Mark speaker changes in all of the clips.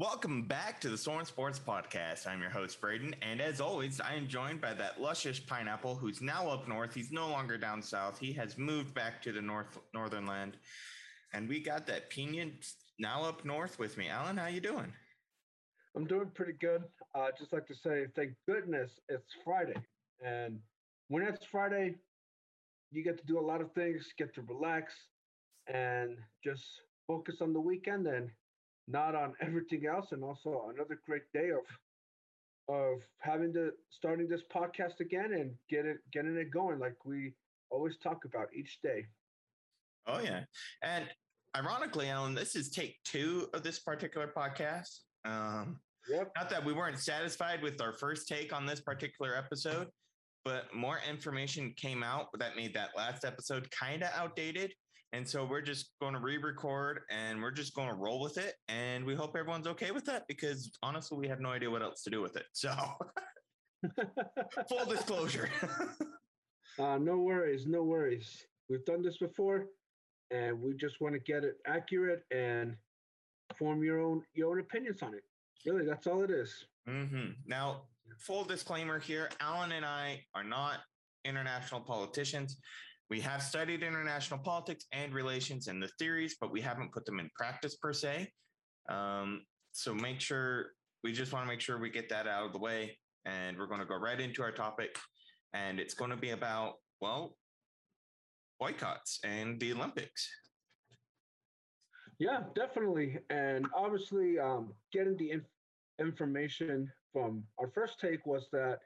Speaker 1: Welcome back to the Soren Sports Podcast. I'm your host, Braden, and as always, I am joined by that luscious pineapple who's now up north. He's no longer down south. He has moved back to the north northern land, and we got that pina now up north with me. Alan, how you doing?
Speaker 2: I'm doing pretty good. Uh, just like to say, thank goodness it's Friday, and when it's Friday, you get to do a lot of things, get to relax, and just focus on the weekend and not on everything else, and also another great day of of having to starting this podcast again and get it getting it going like we always talk about each day.
Speaker 1: Oh yeah, and ironically, Alan, this is take two of this particular podcast. Um, yep. Not that we weren't satisfied with our first take on this particular episode, but more information came out that made that last episode kind of outdated. And so we're just going to re-record and we're just going to roll with it. And we hope everyone's okay with that because honestly, we have no idea what else to do with it. So full disclosure.
Speaker 2: uh, no worries, no worries. We've done this before and we just want to get it accurate and form your own your own opinions on it. Really, that's all it is.
Speaker 1: Mm-hmm. Now, full disclaimer here: Alan and I are not international politicians. We have studied international politics and relations and the theories, but we haven't put them in practice per se. Um, so make sure we just want to make sure we get that out of the way. And we're going to go right into our topic. And it's going to be about, well, boycotts and the Olympics.
Speaker 2: Yeah, definitely. And obviously, um, getting the inf- information from our first take was that,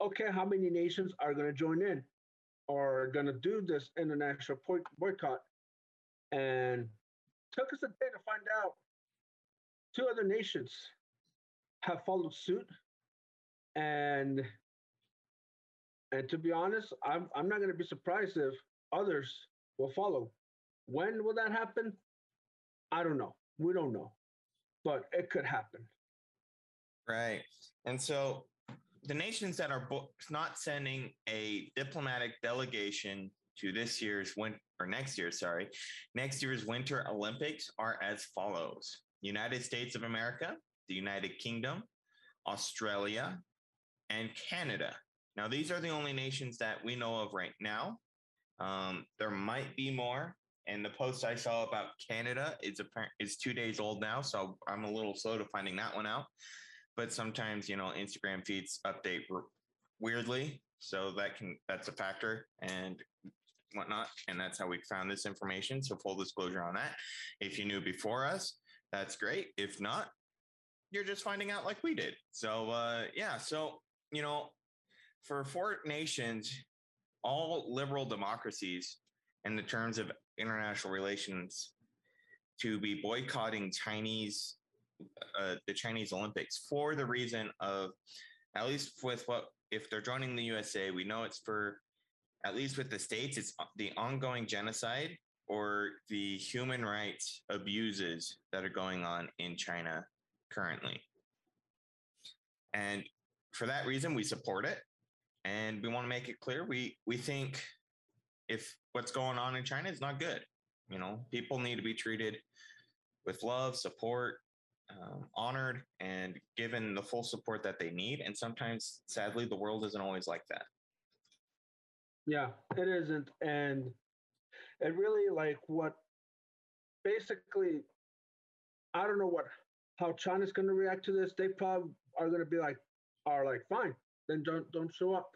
Speaker 2: okay, how many nations are going to join in? Are going to do this international boycott. And took us a day to find out two other nations have followed suit. And and to be honest, I'm I'm not going to be surprised if others will follow. When will that happen? I don't know. We don't know, but it could happen.
Speaker 1: Right. And so the nations that are not sending a diplomatic delegation to this year's winter or next year, sorry, next year's Winter Olympics are as follows: United States of America, the United Kingdom, Australia, and Canada. Now, these are the only nations that we know of right now. Um, there might be more. And the post I saw about Canada is apparent is two days old now, so I'm a little slow to finding that one out but sometimes you know Instagram feeds update weirdly, so that can that's a factor and whatnot, and that's how we found this information. So full disclosure on that. If you knew before us, that's great. If not, you're just finding out like we did. So uh, yeah, so you know, for four nations, all liberal democracies, in the terms of international relations, to be boycotting Chinese uh, the Chinese Olympics for the reason of, at least with what, if they're joining the USA, we know it's for, at least with the states, it's the ongoing genocide or the human rights abuses that are going on in China currently. And for that reason, we support it. And we want to make it clear we, we think if what's going on in China is not good, you know, people need to be treated with love, support, um, honored and given the full support that they need. And sometimes, sadly, the world isn't always like that.
Speaker 2: Yeah, it isn't. And it really like what basically, I don't know what how China's going to react to this. They probably are going to be like, are like, fine, then don't don't show up.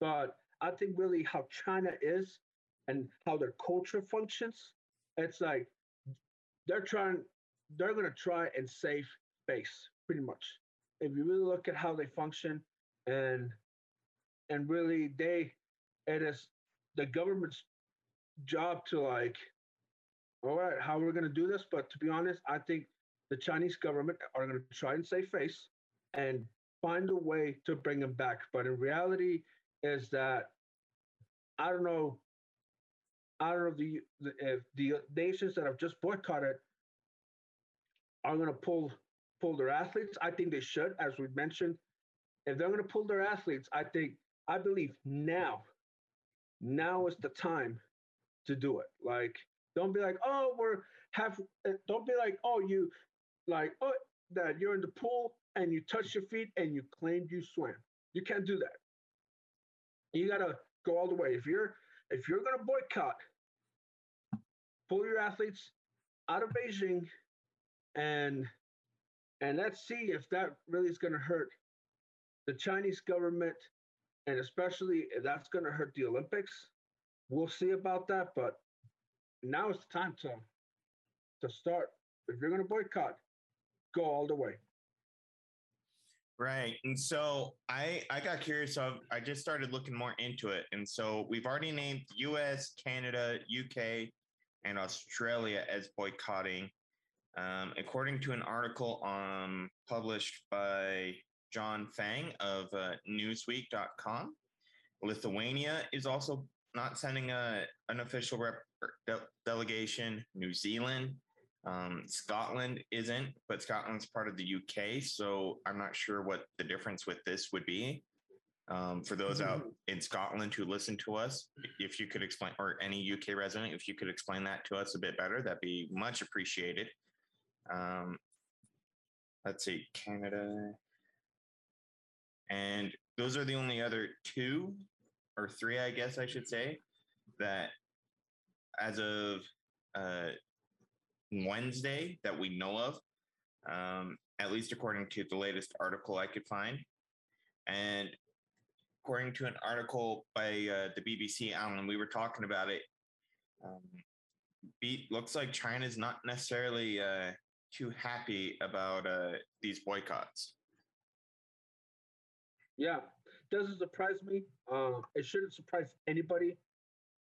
Speaker 2: But I think really how China is and how their culture functions, it's like they're trying they're going to try and save face pretty much. If you really look at how they function and and really they it is the government's job to like all right how we're going to do this but to be honest i think the chinese government are going to try and save face and find a way to bring them back but in reality is that i don't know i don't know the, the if the nations that have just boycotted are going to pull pull their athletes. I think they should, as we mentioned. If they're going to pull their athletes, I think I believe now, now is the time to do it. Like, don't be like, oh, we're have. Uh, don't be like, oh, you, like, oh, that you're in the pool and you touch your feet and you claimed you swam. You can't do that. You gotta go all the way. If you're if you're gonna boycott, pull your athletes out of Beijing and and let's see if that really is gonna hurt the Chinese government and especially if that's gonna hurt the Olympics. We'll see about that, but now it's time to to start. If you're gonna boycott, go all the way.
Speaker 1: Right. And so I I got curious of I just started looking more into it. And so we've already named US, Canada, UK, and Australia as boycotting. Um, according to an article um, published by John Feng of uh, Newsweek.com, Lithuania is also not sending a an official rep, de- delegation. New Zealand, um, Scotland isn't, but Scotland's part of the UK, so I'm not sure what the difference with this would be. Um, for those out in Scotland who listen to us, if you could explain, or any UK resident, if you could explain that to us a bit better, that'd be much appreciated. Um, let's see, Canada. And those are the only other two or three, I guess I should say, that as of uh, Wednesday that we know of, um, at least according to the latest article I could find. And according to an article by uh, the BBC, Alan, we were talking about it. Um, looks like China's not necessarily uh, too happy about uh, these boycotts.
Speaker 2: Yeah, doesn't surprise me. Uh, it shouldn't surprise anybody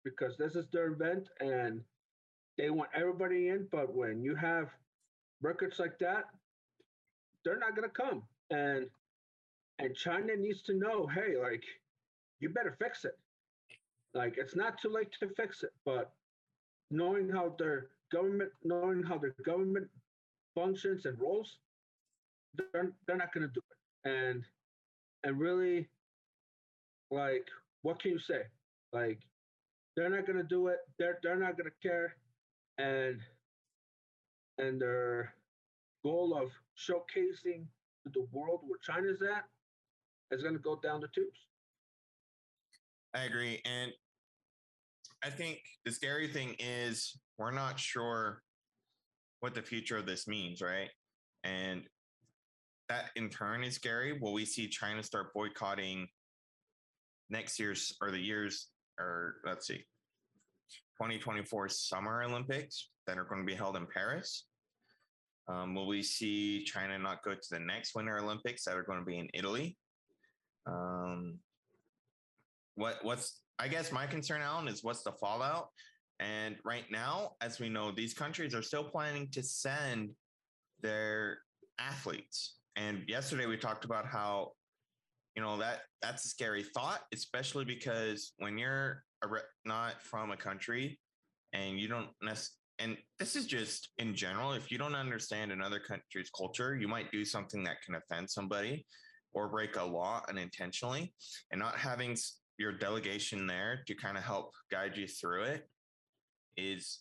Speaker 2: because this is their event and they want everybody in. But when you have records like that, they're not gonna come. And and China needs to know, hey, like you better fix it. Like it's not too late to fix it, but knowing how their government, knowing how their government functions and roles, they're they're not gonna do it. And and really, like, what can you say? Like, they're not gonna do it. They're they're not gonna care and and their goal of showcasing to the world where China's at is going to go down the tubes.
Speaker 1: I agree, and I think the scary thing is we're not sure what the future of this means, right? And that in turn is scary. Will we see China start boycotting next year's or the years or let's see 2024 Summer Olympics that are going to be held in Paris? Um, will we see China not go to the next Winter Olympics that are going to be in Italy? Um, what what's I guess my concern, Alan, is what's the fallout? And right now, as we know, these countries are still planning to send their athletes. And yesterday we talked about how, you know, that that's a scary thought, especially because when you're not from a country and you don't necessarily and this is just in general if you don't understand another country's culture you might do something that can offend somebody or break a law unintentionally and not having your delegation there to kind of help guide you through it is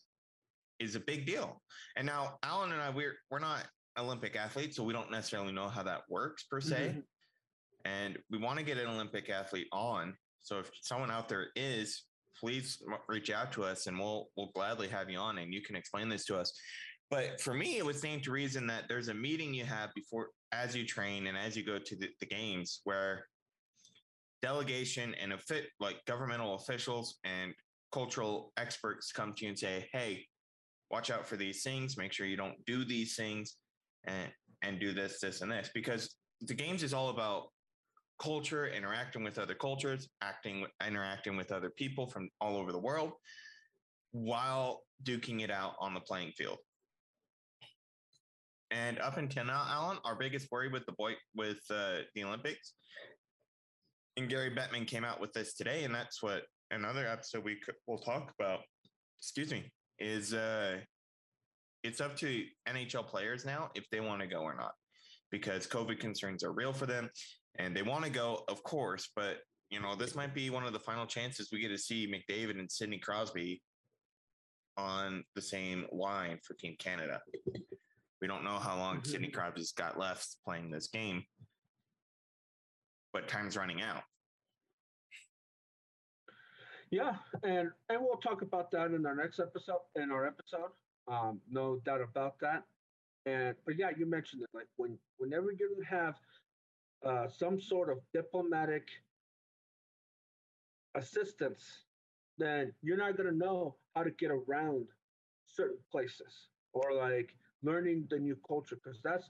Speaker 1: is a big deal and now alan and i we're we're not olympic athletes so we don't necessarily know how that works per se mm-hmm. and we want to get an olympic athlete on so if someone out there is, please reach out to us and we'll we'll gladly have you on and you can explain this to us. But for me, it would stand to reason that there's a meeting you have before as you train and as you go to the, the games where delegation and a fit like governmental officials and cultural experts come to you and say, hey, watch out for these things, make sure you don't do these things and and do this, this, and this. Because the games is all about culture, interacting with other cultures, acting, interacting with other people from all over the world, while duking it out on the playing field. And up until now, Alan, our biggest worry with the boy with uh, the Olympics, and Gary Bettman came out with this today, and that's what another episode we could, will talk about. Excuse me, is uh, it's up to NHL players now if they want to go or not, because COVID concerns are real for them, and they want to go, of course, but you know, this might be one of the final chances we get to see McDavid and Sidney Crosby on the same line for Team Canada. We don't know how long mm-hmm. Sidney Crosby's got left playing this game, but time's running out.
Speaker 2: Yeah, and and we'll talk about that in our next episode. In our episode, um, no doubt about that. And but yeah, you mentioned it. Like when whenever you have uh, some sort of diplomatic assistance, then you're not going to know how to get around certain places or like learning the new culture because that's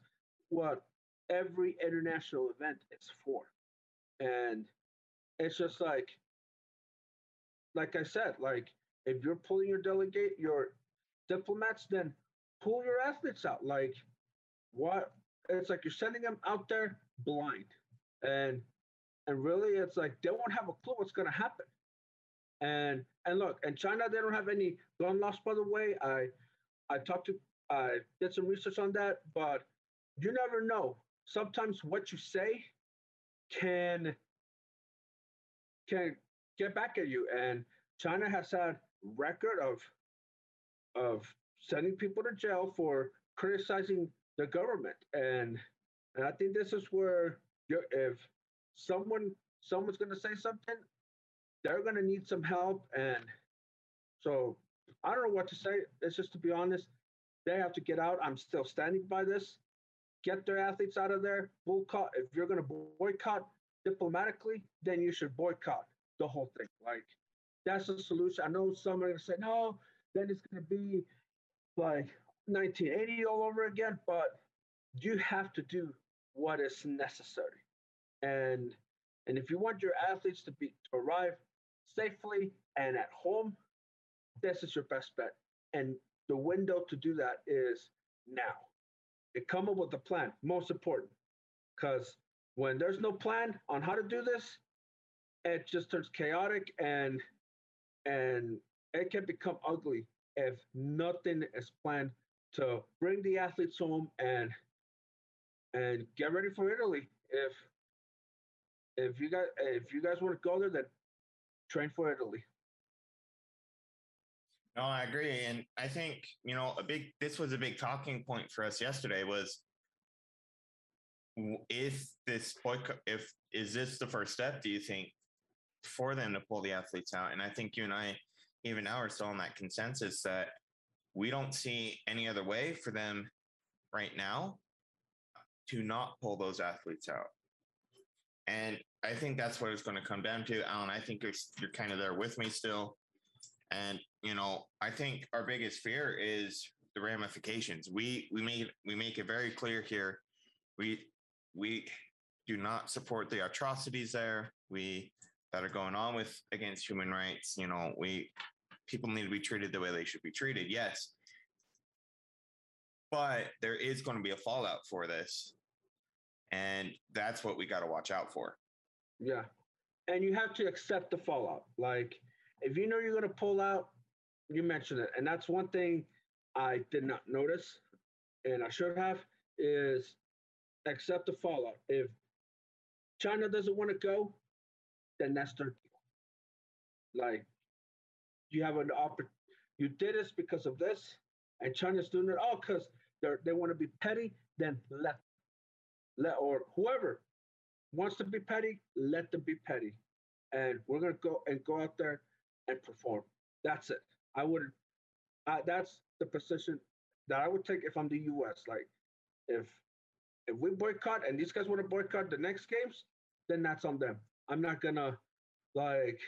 Speaker 2: what every international event is for. And it's just like, like I said, like if you're pulling your delegate, your diplomats, then pull your athletes out. Like what? It's like you're sending them out there blind, and and really, it's like they won't have a clue what's going to happen. And and look, in China, they don't have any gun laws. By the way, I I talked to I did some research on that, but you never know. Sometimes what you say can can get back at you. And China has had record of of sending people to jail for criticizing the government. And and I think this is where if someone someone's going to say something, they're going to need some help. And so I don't know what to say. It's just to be honest, they have to get out. I'm still standing by this. Get their athletes out of there. Boycott. If you're going to boycott diplomatically, then you should boycott the whole thing. Like that's the solution. I know some are to say no. Then it's going to be like 1980 all over again. But you have to do what is necessary. And and if you want your athletes to be to arrive safely and at home, this is your best bet. And the window to do that is now. And come up with a plan, most important. Because when there's no plan on how to do this, it just turns chaotic and and it can become ugly if nothing is planned to bring the athletes home and and get ready for Italy. If if you guys if you guys want to go there, then train for Italy.
Speaker 1: No, I agree, and I think you know a big. This was a big talking point for us yesterday. Was if this boycott, if is this the first step? Do you think for them to pull the athletes out? And I think you and I, even now, are still on that consensus that we don't see any other way for them right now to not pull those athletes out. And I think that's what it's going to come down to, Alan. I think you're you're kind of there with me still. And you know, I think our biggest fear is the ramifications. We we made we make it very clear here. We we do not support the atrocities there. We that are going on with against human rights. You know, we people need to be treated the way they should be treated. Yes. But there is going to be a fallout for this. And that's what we got to watch out for.
Speaker 2: Yeah. And you have to accept the fallout. Like, if you know you're going to pull out, you mentioned it. And that's one thing I did not notice, and I should have, is accept the fallout. If China doesn't want to go, then that's their deal. Like, you have an opportunity. You did this because of this, and China's doing it all because they they want to be petty. Then let let or whoever wants to be petty, let them be petty. And we're gonna go and go out there and perform. That's it. I would uh, that's the position that I would take if I'm the US. Like if if we boycott and these guys want to boycott the next games, then that's on them. I'm not gonna like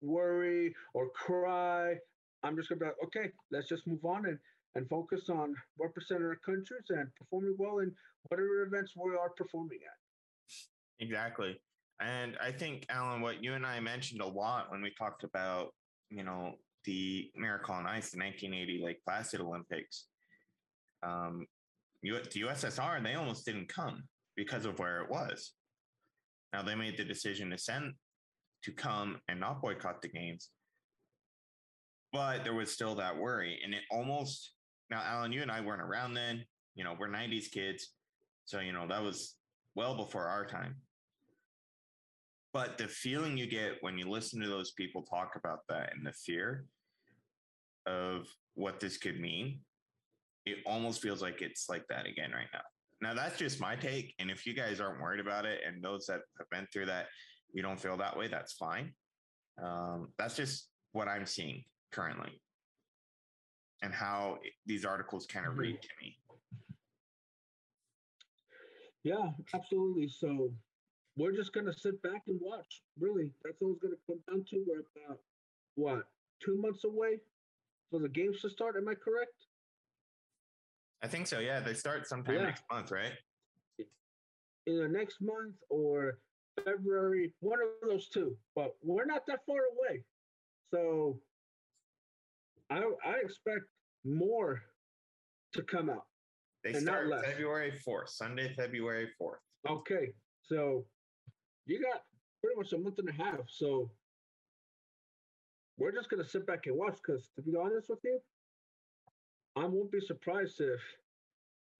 Speaker 2: worry or cry. I'm just gonna be like, okay, let's just move on and and focus on representing our countries and performing well in whatever events we are performing at.
Speaker 1: Exactly. And I think, Alan, what you and I mentioned a lot when we talked about, you know, the Miracle on Ice, the 1980 Lake Placid Olympics, um, the USSR, they almost didn't come because of where it was. Now they made the decision to send to come and not boycott the games, but there was still that worry, and it almost now, Alan, you and I weren't around then. You know, we're 90s kids. So, you know, that was well before our time. But the feeling you get when you listen to those people talk about that and the fear of what this could mean it almost feels like it's like that again right now. Now that's just my take, and if you guys aren't worried about it, and those that have been through that, you don't feel that way, that's fine. Um, that's just what I'm seeing currently, and how these articles kind of read to me.
Speaker 2: Yeah, absolutely. So we're just gonna sit back and watch. Really, that's all it's gonna come down to. We're about what two months away for the games to start. Am I correct?
Speaker 1: I think so. Yeah, they start sometime yeah. next month, right?
Speaker 2: Either next month or February, one of those two. But we're not that far away, so I I expect more to come out.
Speaker 1: They start February fourth, Sunday, February fourth.
Speaker 2: Okay, so you got pretty much a month and a half. So we're just gonna sit back and watch. Because to be honest with you, I won't be surprised if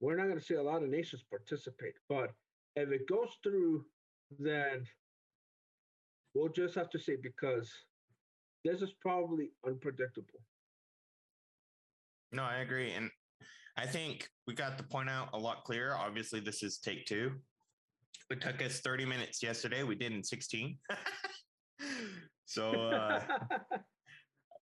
Speaker 2: we're not gonna see a lot of nations participate. But if it goes through, then we'll just have to see because this is probably unpredictable.
Speaker 1: No, I agree. And I think we got the point out a lot clearer. Obviously, this is take two. It took us 30 minutes yesterday. We did in 16. so uh,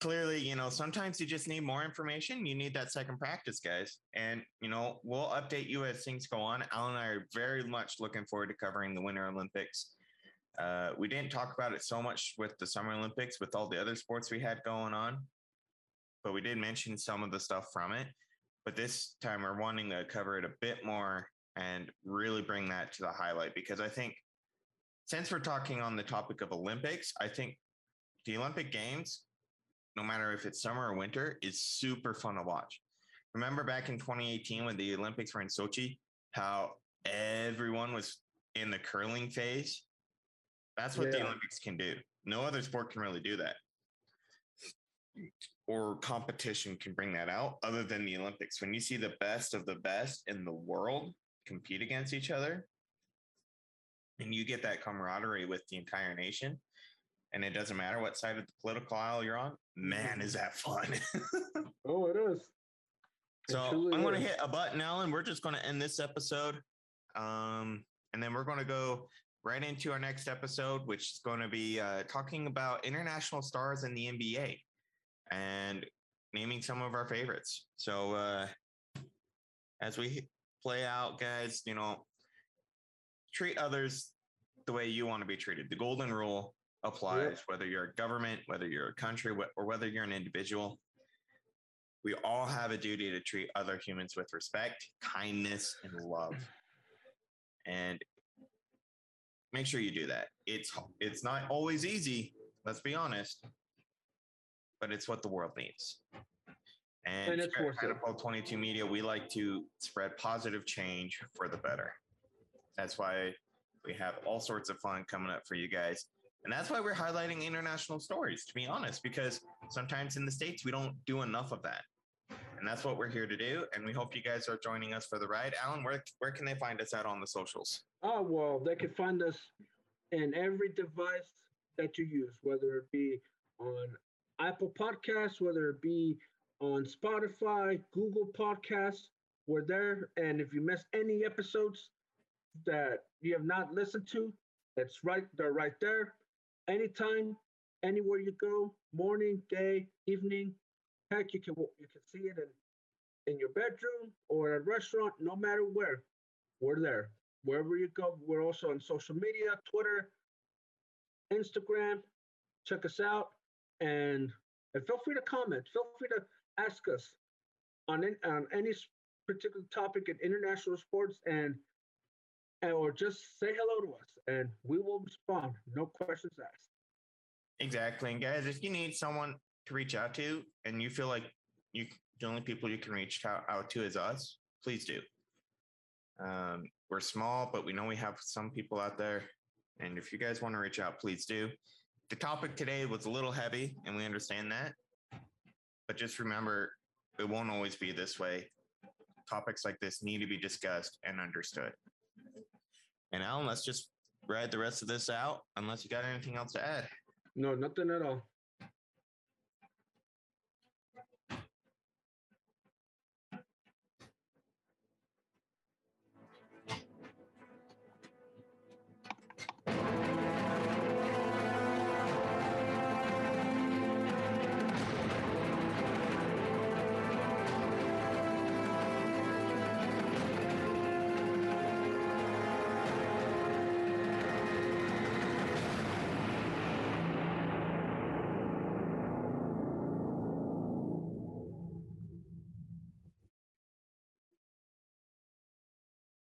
Speaker 1: clearly, you know, sometimes you just need more information. You need that second practice, guys. And, you know, we'll update you as things go on. Alan and I are very much looking forward to covering the Winter Olympics. Uh, we didn't talk about it so much with the Summer Olympics with all the other sports we had going on, but we did mention some of the stuff from it. But this time we're wanting to cover it a bit more and really bring that to the highlight because I think since we're talking on the topic of Olympics, I think the Olympic Games, no matter if it's summer or winter, is super fun to watch. Remember back in 2018 when the Olympics were in Sochi, how everyone was in the curling phase? That's what yeah. the Olympics can do. No other sport can really do that. Or competition can bring that out other than the Olympics. When you see the best of the best in the world compete against each other and you get that camaraderie with the entire nation and it doesn't matter what side of the political aisle you're on man is that fun
Speaker 2: oh it is
Speaker 1: so i'm going to hit a button alan we're just going to end this episode um, and then we're going to go right into our next episode which is going to be uh, talking about international stars in the nba and naming some of our favorites so uh, as we play out, guys. You know, treat others the way you want to be treated. The golden rule applies yep. whether you're a government, whether you're a country, or whether you're an individual. We all have a duty to treat other humans with respect, kindness, and love. And make sure you do that. It's it's not always easy, let's be honest, but it's what the world needs. And, and it's Catapult 22 Media, we like to spread positive change for the better. That's why we have all sorts of fun coming up for you guys. And that's why we're highlighting international stories, to be honest, because sometimes in the States, we don't do enough of that. And that's what we're here to do. And we hope you guys are joining us for the ride. Alan, where, where can they find us out on the socials?
Speaker 2: Oh, well, they can find us in every device that you use, whether it be on Apple Podcasts, whether it be on Spotify, Google Podcasts. We're there. And if you miss any episodes that you have not listened to, it's right, they're right there. Anytime, anywhere you go, morning, day, evening. Heck, you can you can see it in, in your bedroom or a restaurant, no matter where. We're there. Wherever you go, we're also on social media, Twitter, Instagram. Check us out and, and feel free to comment. Feel free to ask us on, in, on any particular topic in international sports and or just say hello to us and we will respond. No questions asked.
Speaker 1: Exactly. And guys, if you need someone to reach out to and you feel like you the only people you can reach out, to is us, please do. Um, we're small, but we know we have some people out there. And if you guys want to reach out, please do. The topic today was a little heavy, and we understand that. But just remember, it won't always be this way. Topics like this need to be discussed and understood. And Alan, let's just ride the rest of this out unless you got anything else to add.
Speaker 2: No, nothing at all.